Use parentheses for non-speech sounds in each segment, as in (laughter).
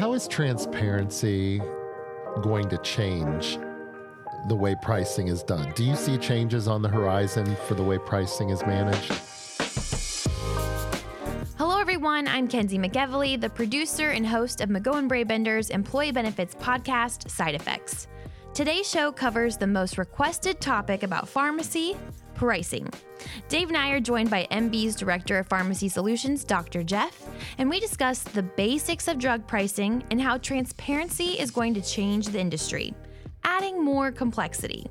how is transparency going to change the way pricing is done? Do you see changes on the horizon for the way pricing is managed? Hello, everyone. I'm Kenzie McEvily, the producer and host of McGohan Brabender's employee benefits podcast, Side Affects. Today's show covers the most requested topic about pharmacy pricing. Dave and I are joined by MB's Director of Pharmacy Solutions, Dr. Jeff, and we discuss the basics of drug pricing and how transparency is going to change the industry, adding more complexity.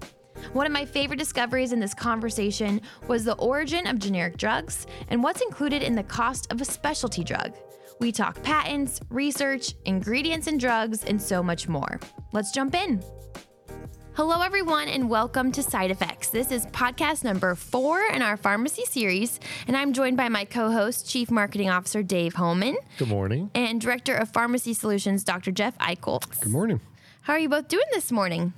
One of my favorite discoveries in this conversation was the origin of generic drugs and what's included in the cost of a specialty drug. We talk patents, research, ingredients in drugs, and so much more. Let's jump in. Hello, everyone, and welcome to Side Affects. This is podcast number four in our pharmacy series, and I'm joined by my co host, Chief Marketing Officer Dave Homan, Good morning. and Director of Pharmacy Solutions, Dr. Jeff Eichel. Good morning. How are you both doing this morning?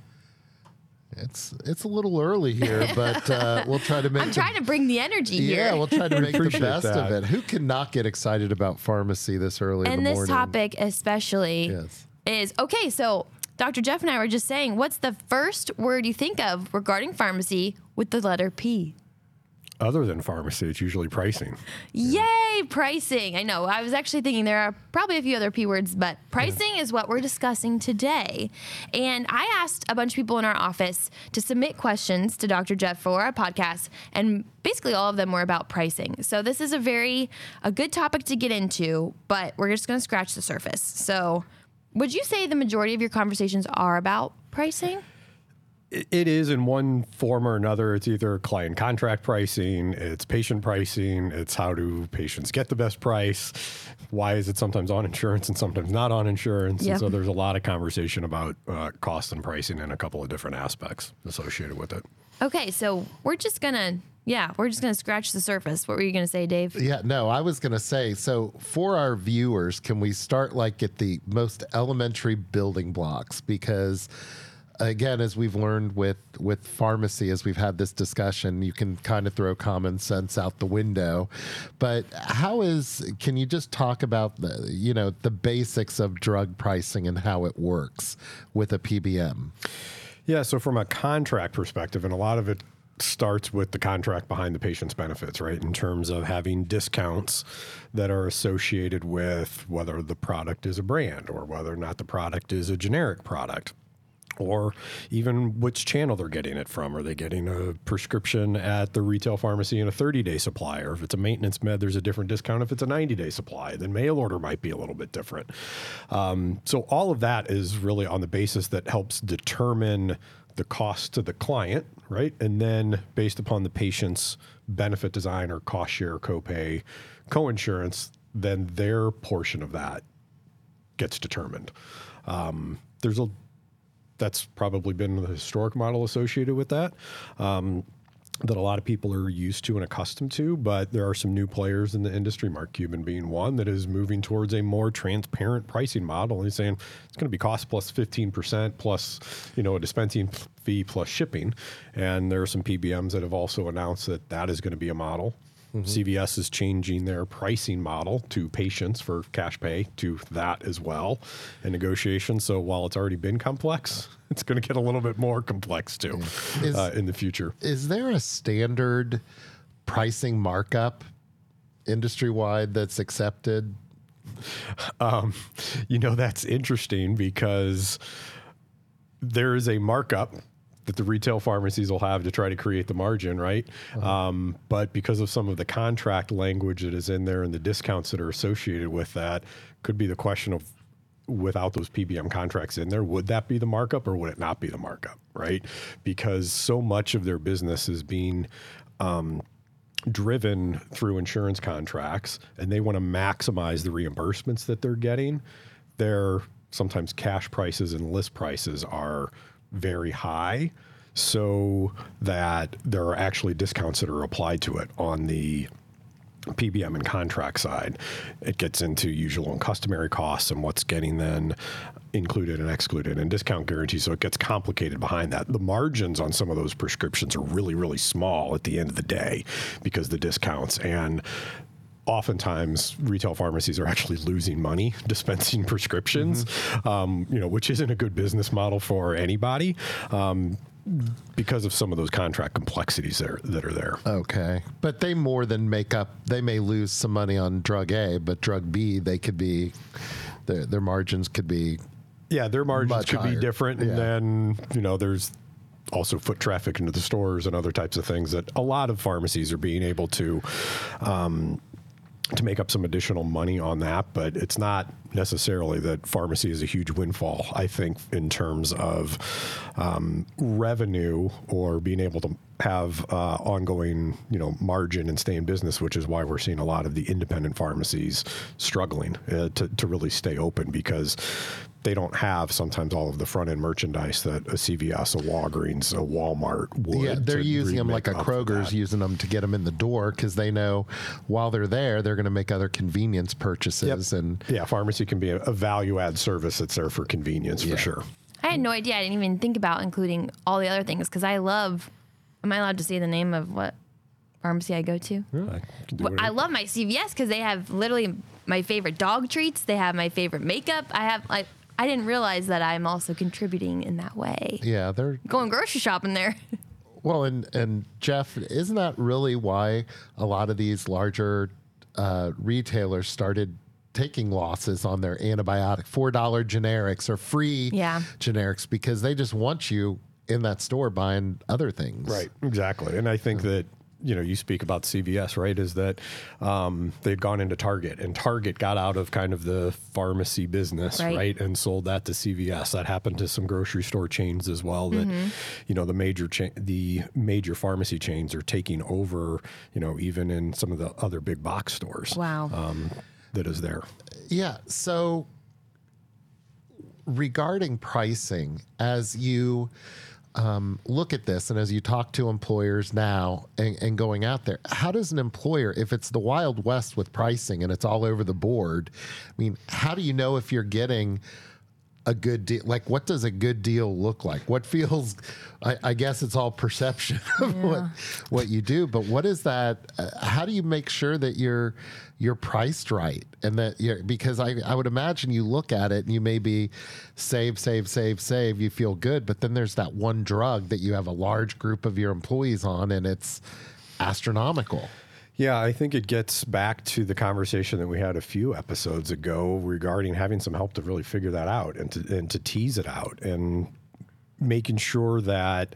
It's it's a little early here, (laughs) but uh, we'll try to make. I'm the- trying to bring the energy here. Yeah, we'll try to (laughs) make the Appreciate best of it. Who cannot get excited about pharmacy this early in and the this morning? topic, especially, Yes. is okay. So, Dr. Jeff and I were just saying, what's the first word you think of regarding pharmacy with the letter P? Other than pharmacy, it's usually pricing. Yay, pricing. I know. I was actually thinking there are probably a few other P words, but pricing is what we're discussing today. And I asked a bunch of people in our office to submit questions to Dr. Jeff for our podcast, and basically all of them were about pricing. So this is a very a good topic to get into, but we're just going to scratch the surface. So, would you say the majority of your conversations are about pricing? It- is in one form or another. It's either client contract pricing, it's patient pricing, it's how do patients get the best price, why is it sometimes on insurance and sometimes not on insurance. Yeah. And so there's a lot of conversation about uh, cost and pricing and a couple of different aspects associated with it. Okay, so we're just going to yeah, we're just going to scratch the surface. What were you going to say, Dave? Yeah, no, I was going to say so for our viewers, can we start like at the most elementary building blocks? Because again, as we've learned with with pharmacy, as we've had this discussion, you can kind of throw common sense out the window. But how is? Can you just talk about the you know the basics of drug pricing and how it works with a PBM? Yeah, so from a contract perspective, and a lot of it starts with the contract behind the patient's benefits, right? In terms of having discounts that are associated with whether the product is a brand or whether or not the product is a generic product. Or even which channel they're getting it from. Are they getting a prescription at the retail pharmacy in a 30 day supply? Or if it's a maintenance med, there's a different discount. If it's a 90 day supply, then mail order might be a little bit different. Um, so all of that is really on the basis that helps determine the cost to the client, right? And then based upon the patient's benefit design or cost share, copay, coinsurance, then their portion of that gets determined. Um, there's a that's probably been the historic model associated with that. Um, that a lot of people are used to and accustomed to, but there are some new players in the industry, Mark Cuban being one, that is moving towards a more transparent pricing model. He's saying it's going to be cost plus 15% plus, you know, a dispensing fee plus shipping. And there are some PBMs that have also announced that that is going to be a model. Mm-hmm. CVS is changing their pricing model to patients for cash pay to that as well in negotiations. So while it's already been complex, (laughs) it's going to get a little bit more complex too mm. uh, Is- uh, in the future. Is there a standard pricing markup industry wide that's accepted? Um, you know, that's interesting because there is a markup that the retail pharmacies will have to try to create the margin, right? Um, but because of some of the contract language that is in there and the discounts that are associated with that, could be the question of without those PBM contracts in there, would that be the markup or would it not be the markup, right? Because so much of their business is being driven through insurance contracts and they want to maximize the reimbursements that they're getting, their sometimes cash prices and list prices are very high so that there are actually discounts that are applied to it on the PBM and contract side. It gets into usual and customary costs and what's getting then included and excluded and discount guarantees. So it gets complicated behind that. The margins on some of those prescriptions are really, really small at the end of the day because the discounts and oftentimes retail pharmacies are actually losing money (laughs) dispensing prescriptions, um, you know, which isn't a good business model for anybody. Um, because of some of those contract complexities that are, that are there. Okay. But they more than make up, they may lose some money on drug A, but drug B, they could be, their, their margins could be, Yeah, their margins could higher. be different. And Yeah. then, you know, there's also foot traffic into the stores and other types of things that a lot of pharmacies are being able to um, to make up some additional money on that, but it's not necessarily that pharmacy is a huge windfall. I think in terms of um, revenue or being able to have uh, ongoing, you know, margin and stay in business, which is why we're seeing a lot of the independent pharmacies struggling uh, to to really stay open because they don't have sometimes all of the front end merchandise that a CVS, a Walgreens, a Walmart would. yeah, they're using them like a Kroger's using them to get them in the door because they know while they're there, they're going to make other convenience purchases. And Yeah, pharmacy can be a, a value add service that's there for convenience Yeah. for sure. I had no idea. I didn't even think about including all the other things because I love. Am I allowed to say the name of what pharmacy I go to? Well, I love my CVS because they have literally my favorite dog treats. They have my favorite makeup. I have like I didn't realize that I'm also contributing in that way. yeah, they're Going grocery shopping there. (laughs) Well, and and Jeff, isn't that really why a lot of these larger uh, retailers started taking losses on their antibiotic four dollar generics or free Yeah. generics because they just want you in that store buying other things. Right, exactly. And I think that you know you speak about CVS, right? Is that um, they'd gone into Target, and Target got out of kind of the pharmacy business, Right. right, and sold that to CVS. That happened to some grocery store chains as well. That you know the major cha- the major pharmacy chains are taking over. You know, even in some of the other big box stores. Wow. Um, that is there. Yeah. So regarding pricing, as you um, look at this and as you talk to employers now and, and going out there, how does an employer, if it's the Wild West with pricing and it's all over the board, I mean, how do you know if you're getting a good deal? Like, what does a good deal look like? What feels, I, I guess it's all perception (laughs) of what, what you do, but what is that? Uh, how do you make sure that you're, you're priced right and that you're, because I, I would imagine you look at it and you maybe save, save, save, save, you feel good, but then there's that one drug that you have a large group of your employees on and it's astronomical. Yeah, I think it gets back to the conversation that we had a few episodes ago regarding having some help to really figure that out and to and to tease it out and making sure that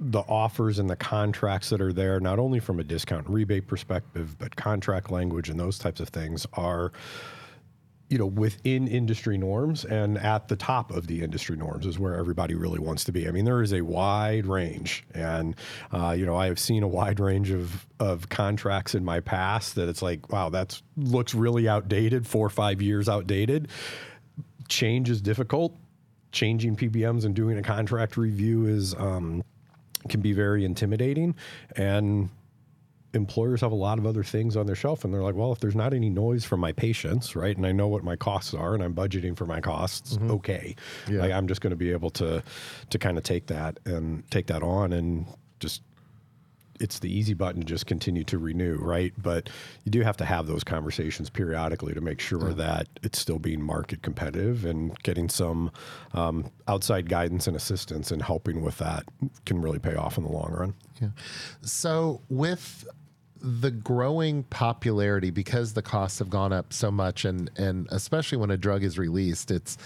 the offers and the contracts that are there, not only from a discount and rebate perspective, but contract language and those types of things are you know, within industry norms and at the top of the industry norms is where everybody really wants to be. I mean, there is a wide range, and uh, you know, I have seen a wide range of of contracts in my past that it's like, wow, that looks really outdated, four or five years outdated. Change is difficult. Changing PBMs and doing a contract review is um, can be very intimidating, and employers have a lot of other things on their shelf and they're like well if there's not any noise from my patients right and i know what my costs are and i'm budgeting for my costs okay. Yeah. like i'm just going to be able to to kind of take that and take that on and just it's the easy button to just continue to renew right? But you do have to have those conversations periodically to make sure that it's still being market competitive and getting some um, outside guidance and assistance and helping with that can really pay off in the long run. Yeah. So with the growing popularity because the costs have gone up so much and and especially when a drug is released it's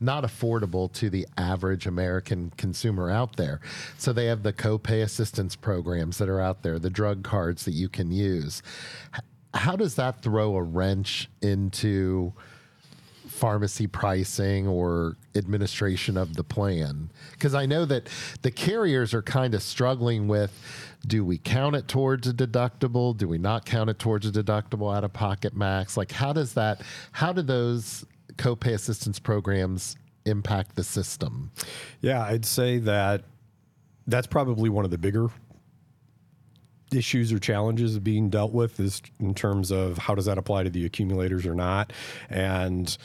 not affordable to the average American consumer out there. So they have the copay assistance programs that are out there, the drug cards that you can use. How does that throw a wrench into pharmacy pricing or administration of the plan? Because I know that the carriers are kind of struggling with do we count it towards a deductible? Do we not count it towards a deductible out of pocket max? Like, how does that, how do those copay assistance programs impact the system? Yeah, I'd say that that's probably one of the bigger issues or challenges being dealt with is in terms of how does that apply to the accumulators or not and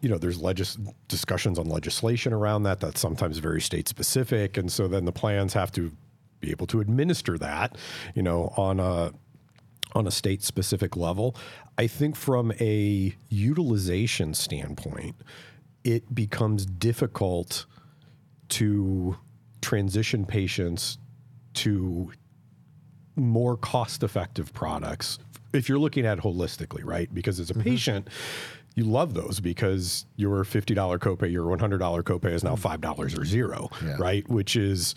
you know there's legis- discussions on legislation around that that's sometimes very state specific and so then the plans have to be able to administer that you know on a on a state specific level. I think from a utilization standpoint, it becomes difficult to transition patients to more cost effective products if you're looking at it holistically, right? Because as a mm-hmm. patient, you love those because your $50 copay, your $100 copay is now $5 or zero, Yeah. right? Which is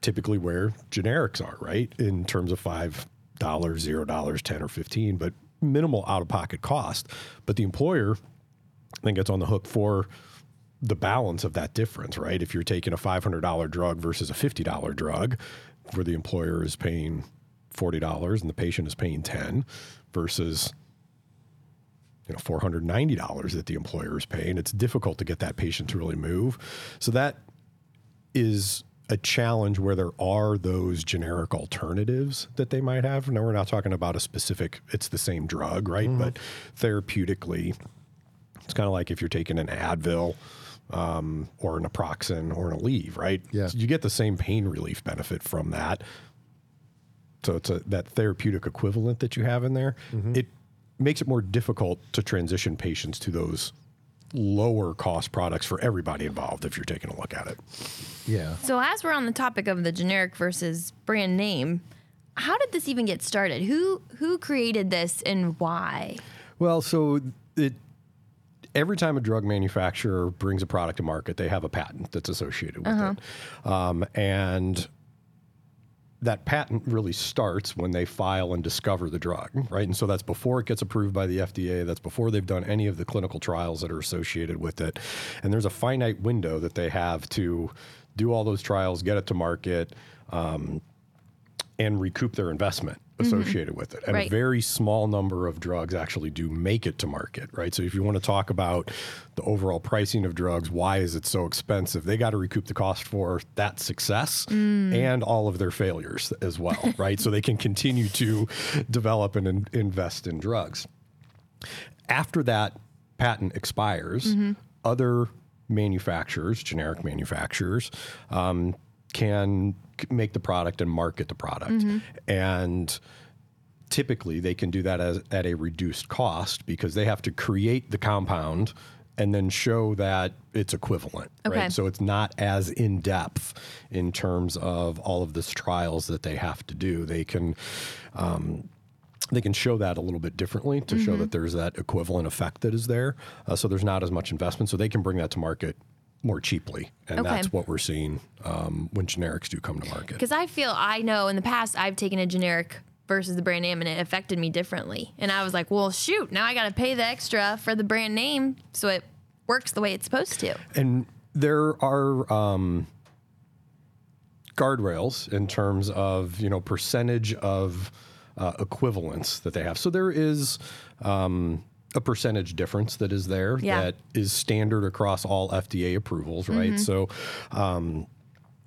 typically where generics are, right? In terms of five dollars, zero dollars, ten or fifteen, but minimal out of pocket cost. But the employer then gets on the hook for the balance of that difference, right? If you're taking a five hundred dollar drug versus a fifty dollar drug, where the employer is paying forty dollars and the patient is paying ten, versus you know four hundred ninety dollars that the employer is paying, it's difficult to get that patient to really move. So that is a challenge where there are those generic alternatives that they might have. Now we're not talking about a specific; it's the same drug, right? But therapeutically, it's kind of like if you're taking an Advil um, or an Naproxen or an Aleve, right? Yeah. So you get the same pain relief benefit from that. So it's a, that therapeutic equivalent that you have in there. It makes it more difficult to transition patients to those lower cost products for everybody involved if you're taking a look at it. Yeah. So, as we're on the topic of the generic versus brand name, how did this even get started? Who who created this and why? Well, so it every time a drug manufacturer brings a product to market, they have a patent that's associated with it, um, and that patent really starts when they file and discover the drug, right? And so that's before it gets approved by the FDA. That's before they've done any of the clinical trials that are associated with it. And there's a finite window that they have to do all those trials, get it to market, um, and recoup their investment Mm-hmm. associated with it. And Right. a very small number of drugs actually do make it to market, right? So if you want to talk about the overall pricing of drugs, why is it so expensive? They got to recoup the cost for that success mm. and all of their failures as well, (laughs) right? So they can continue to develop and in- invest in drugs. After that patent expires, mm-hmm. other manufacturers, generic manufacturers, um, can make the product and market the product. And typically they can do that as, at a reduced cost because they have to create the compound and then show that it's equivalent, Okay. right? So it's not as in depth in terms of all of this trials that they have to do. They can um, they can show that a little bit differently to Mm-hmm. show that there's that equivalent effect that is there. Uh, so there's not as much investment, so they can bring that to market more cheaply, and Okay. that's what we're seeing um, when generics do come to market. Because I feel I know in the past I've taken a generic versus the brand name and it affected me differently. And I was like, well, shoot, now I got to pay the extra for the brand name so it works the way it's supposed to. And there are um, guardrails in terms of you know percentage of uh, equivalence that they have. So there is um, a percentage difference that is there Yeah. that is standard across all FDA approvals, right? So um,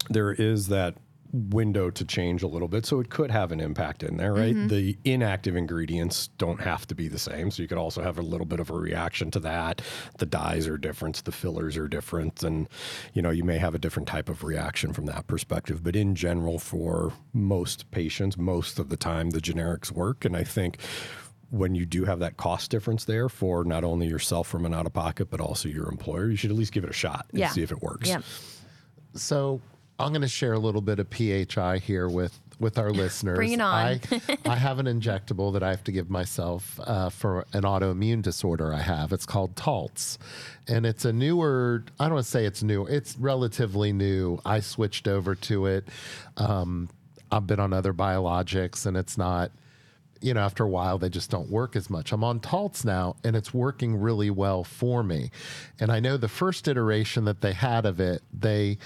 there is that window to change a little bit so it could have an impact in there right? The inactive ingredients don't have to be the same so you could also have a little bit of a reaction to that. The dyes are different the fillers are different and you know you may have a different type of reaction from that perspective. But in general for most patients most of the time the generics work and i think when you do have that cost difference there for not only yourself from an out of pocket but also your employer you should at least give it a shot and Yeah. see if it works Yeah. So I'm going to share a little bit of PHI here with with our listeners. Bring it on. I, (laughs) I have an injectable that I have to give myself uh, for an autoimmune disorder I have. It's called Taltz, and it's a newer. I don't want to say it's new. It's relatively new. I switched over to it. Um, I've been on other biologics, and it's not you know, after a while, they just don't work as much. I'm on Taltz now, and it's working really well for me. And I know the first iteration that they had of it, they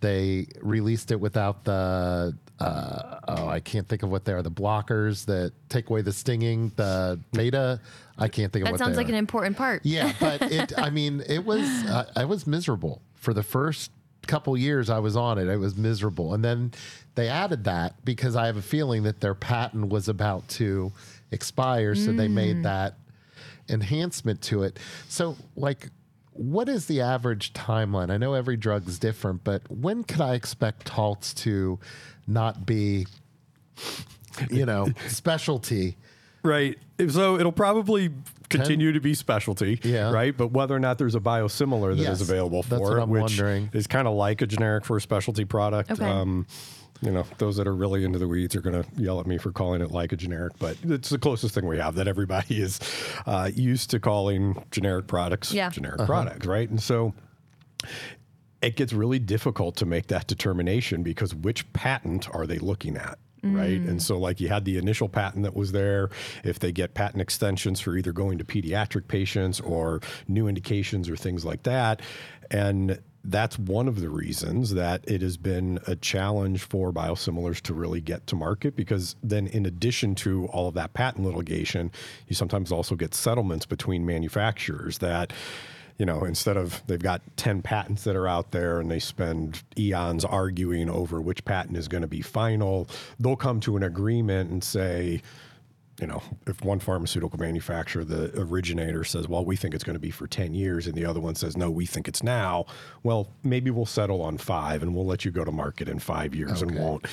they released it without the uh, oh, I can't think of what they are. The blockers that take away the stinging, the beta. I can't think of what That what sounds like are. an important part. Yeah, but it. I (laughs) mean, it was. Uh, I was miserable for the first couple years I was on it. it was miserable, and then they added that because I have a feeling that their patent was about to expire, so they made mm. that enhancement to it. So, like. What is the average timeline? I know every drug is different, but when could I expect Taltz to not be you know, (laughs) specialty. Right. So it'll probably continue to be specialty. Yeah. Right. But whether or not there's a biosimilar that is Yes, available for that's what it, I'm which wondering. is kind of like a generic for a specialty product. Okay. Um, you know, those that are really into the weeds are going to yell at me for calling it like a generic, but it's the closest thing we have that everybody (laughs) is uh, used to calling generic products Yeah. generic products, right? And so it gets really difficult to make that determination because which patent are they looking at? Right. And mm. so, like, you had the initial patent that was there. If they get patent extensions for either going to pediatric patients or new indications or things like that. And that's one of the reasons that it has been a challenge for biosimilars to really get to market because then, in addition to all of that patent litigation, you sometimes also get settlements between manufacturers that you know, instead of they've got 10 patents that are out there and they spend eons arguing over which patent is going to be final, they'll come to an agreement and say, you know, if one pharmaceutical manufacturer, the originator says, well, we think it's going to be for 10 years, and the other one says, no, we think it's now, well, maybe we'll settle on five and we'll let you go to market in five years and won't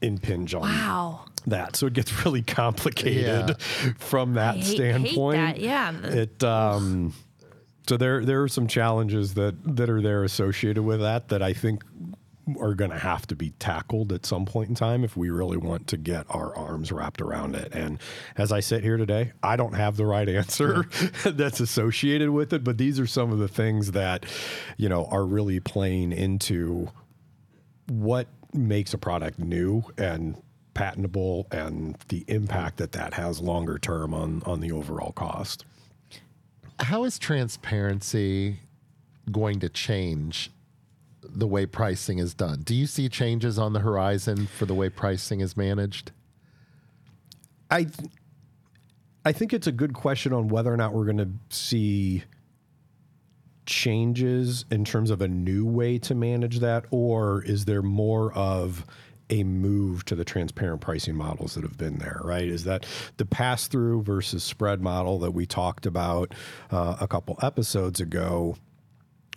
impinge on Wow. that. So it gets really complicated from that I hate- hate standpoint. that, yeah. It um so there there are some challenges that that are there associated with that that I think are going to have to be tackled at some point in time if we really want to get our arms wrapped around it. And as I sit here today, I don't have the right answer (laughs) that's associated with it, but these are some of the things that, you know, are really playing into what makes a product new and patentable and the impact that that has longer term on on the overall cost. How is transparency going to change the way pricing is done? Do you see changes on the horizon for the way pricing is managed? I th- I think it's a good question on whether or not we're going to see changes in terms of a new way to manage that or is there more of a move to the transparent pricing models that have been there, right? Is that the pass through versus spread model that we talked about uh, a couple episodes ago?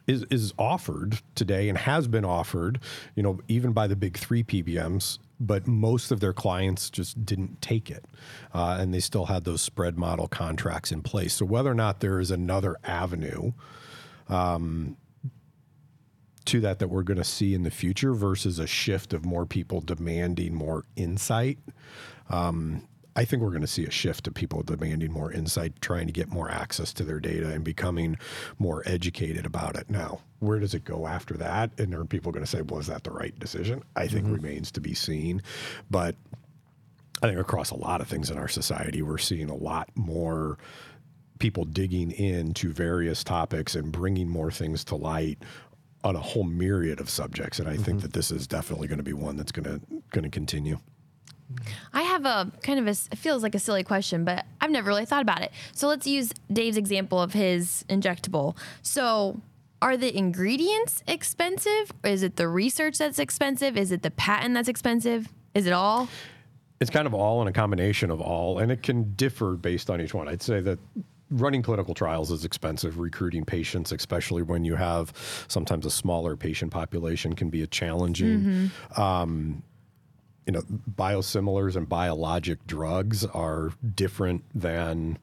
is is offered today and has been offered, you know, even by the big three PBMs. But most of their clients just didn't take it, uh, and they still had those spread model contracts in place. So whether or not there is another avenue um, to that that we're going to see in the future versus a shift of more people demanding more insight. Um, I think we're going to see a shift of people demanding more insight, trying to get more access to their data and becoming more educated about it. Now, where does it go after that? And are people going to say, was that the right decision? I think remains to be seen. But I think across a lot of things in our society, we're seeing a lot more people digging into various topics and bringing more things to light on a whole myriad of subjects. And I think mm-hmm. that this is definitely going to be one that's going to going to continue. I have a kind of a it feels like a silly question, but I've never really thought about it. So let's use Dave's example of his injectable. So are the ingredients expensive? Is it the research that's expensive? Is it the patent that's expensive? Is it all? It's kind of all and a combination of all, and it can differ based on each one. I'd say that running clinical trials is expensive. Recruiting patients, especially when you have sometimes a smaller patient population, can be a challenging. Um, you know, biosimilars and biologic drugs are different than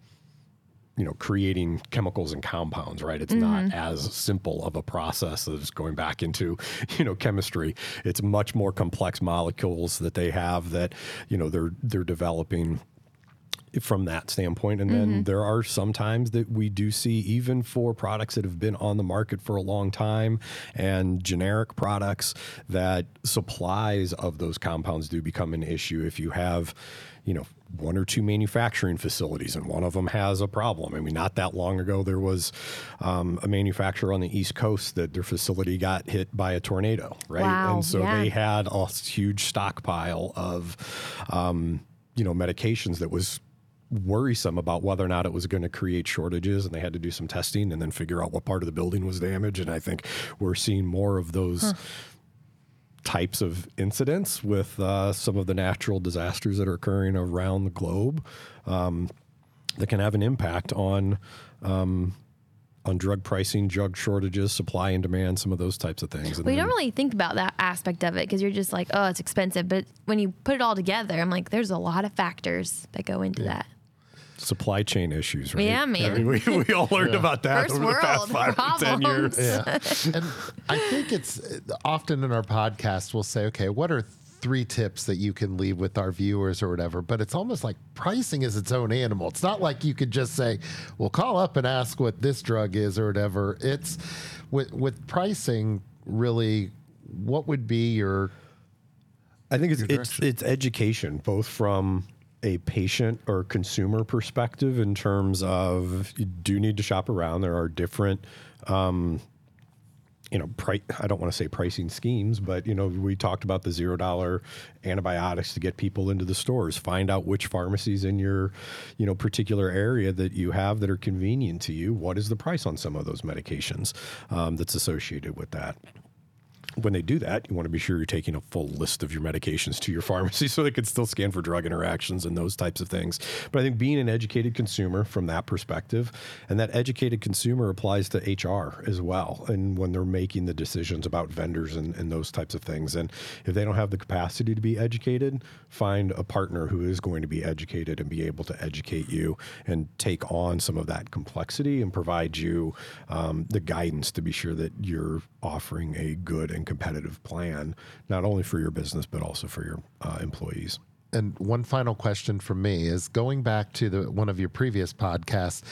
you know creating chemicals and compounds right it's not as simple of a process as going back into you know chemistry it's much more complex molecules that they have that you know they're they're developing from that standpoint. And then there are some times that we do see, even for products that have been on the market for a long time and generic products, that supplies of those compounds do become an issue. If you have, you know, one or two manufacturing facilities and one of them has a problem. I mean, not that long ago, there was um, a manufacturer on the East Coast that their facility got hit by a tornado, right? Wow, and so yeah. they had a huge stockpile of, um, you know, medications that was worrisome about whether or not it was going to create shortages and they had to do some testing and then figure out what part of the building was damaged and i think we're seeing more of those types of incidents with uh, some of the natural disasters that are occurring around the globe um, that can have an impact on um, on drug pricing, drug shortages, supply and demand, some of those types of things. And don't really think about that aspect of it because you're just like, oh, it's expensive. But when you put it all together, I'm like, there's a lot of factors that go into that. Supply chain issues, right? Yeah, man. I mean, we, we all learned about that First over the past world five to ten years. Yeah. and I think it's often in our podcast, we'll say, okay, what are three tips that you can leave with our viewers or whatever? But it's almost like pricing is its own animal. It's not like you could just say, well, call up and ask what this drug is or whatever. It's with, with pricing, really, what would be your I think it's, it's it's education, both from a patient or consumer perspective in terms of you do need to shop around. There are different, um, you know, pri- I don't want to say pricing schemes, but you know, we talked about the zero dollar antibiotics to get people into the stores. Find out which pharmacies in your, you know, particular area that you have that are convenient to you. What is the price on some of those medications um, that's associated with that? When they do that, you want to be sure you're taking a full list of your medications to your (laughs) pharmacy so they can still scan for drug interactions and those types of things. But I think being an educated consumer from that perspective, and that educated consumer applies to HR as well. And when they're making the decisions about vendors and, and those types of things. And if they don't have the capacity to be educated, find a partner who is going to be educated and be able to educate you and take on some of that complexity and provide you um, the guidance to be sure that you're offering a good and competitive plan, not only for your business, but also for your uh, employees. and one final question from me is going back to the one of your previous podcasts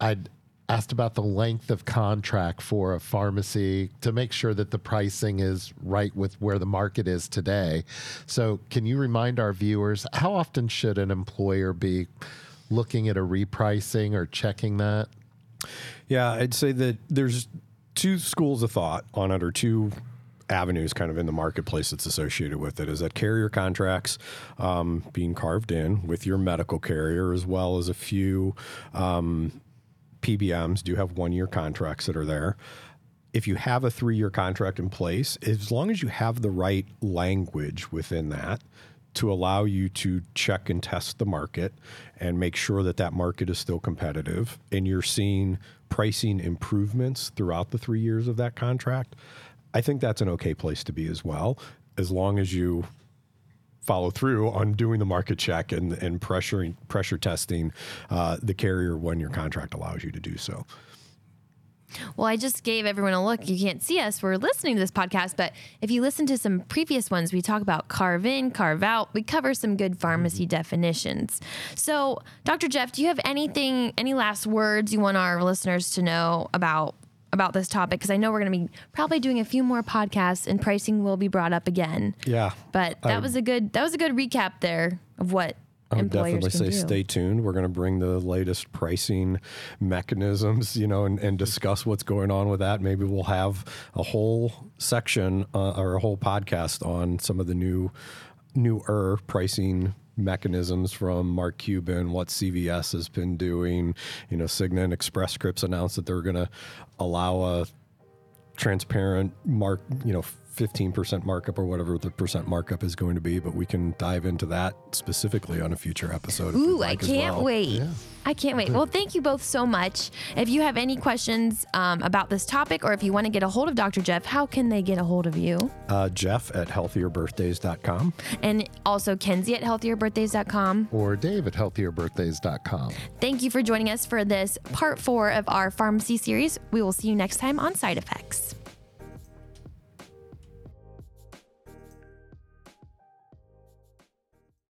i'd asked about the length of contract for a pharmacy to make sure that the pricing is right with where the market is today so can you remind our viewers how often should an employer be looking at a repricing or checking that Yeah, I'd say that there's two schools of thought on it, or two avenues kind of in the marketplace that's associated with it is that carrier contracts um, being carved in with your medical carrier as well as a few um, PBMs do have one year contracts that are there. If you have a three year contract in place, as long as you have the right language within that to allow you to check and test the market and make sure that that market is still competitive and you're seeing pricing improvements throughout the three years of that contract, I think that's an okay place to be as well, as long as you follow through on doing the market check and, and pressuring pressure testing uh, the carrier when your contract allows you to do so. Well, I just gave everyone a look. You can't see us. We're listening to this podcast, but if you listen to some previous ones, we talk about carve in, carve out. We cover some good pharmacy mm-hmm. definitions. So, Dr. Jeff, do you have anything, any last words you want our listeners to know about about this topic? Because I know we're going to be probably doing a few more podcasts, and pricing will be brought up again. Yeah. But that I- was a good that was a good recap there of what I would definitely say do. stay tuned. We're going to bring the latest pricing mechanisms, you know, and, and discuss what's going on with that. Maybe we'll have a whole section uh, or a whole podcast on some of the new, newer pricing mechanisms from Mark Cuban, what CVS has been doing. You know, Cigna and Express Scripts announced that they're going to allow a transparent mark, you know, 15% markup or whatever the percent markup is going to be, but we can dive into that specifically on a future episode. Ooh, I like as can't well. wait. I can't wait. Well, thank you both so much. If you have any questions um, about this topic or if you want to get a hold of Dr. Jeff, how can they get a hold of you? Uh, Jeff at healthierbirthdays.com. And also Kenzie at healthierbirthdays.com. or dave at healthierbirthdays.com Thank you for joining us for this part four of our pharmacy series. We will see you next time on Side Affects.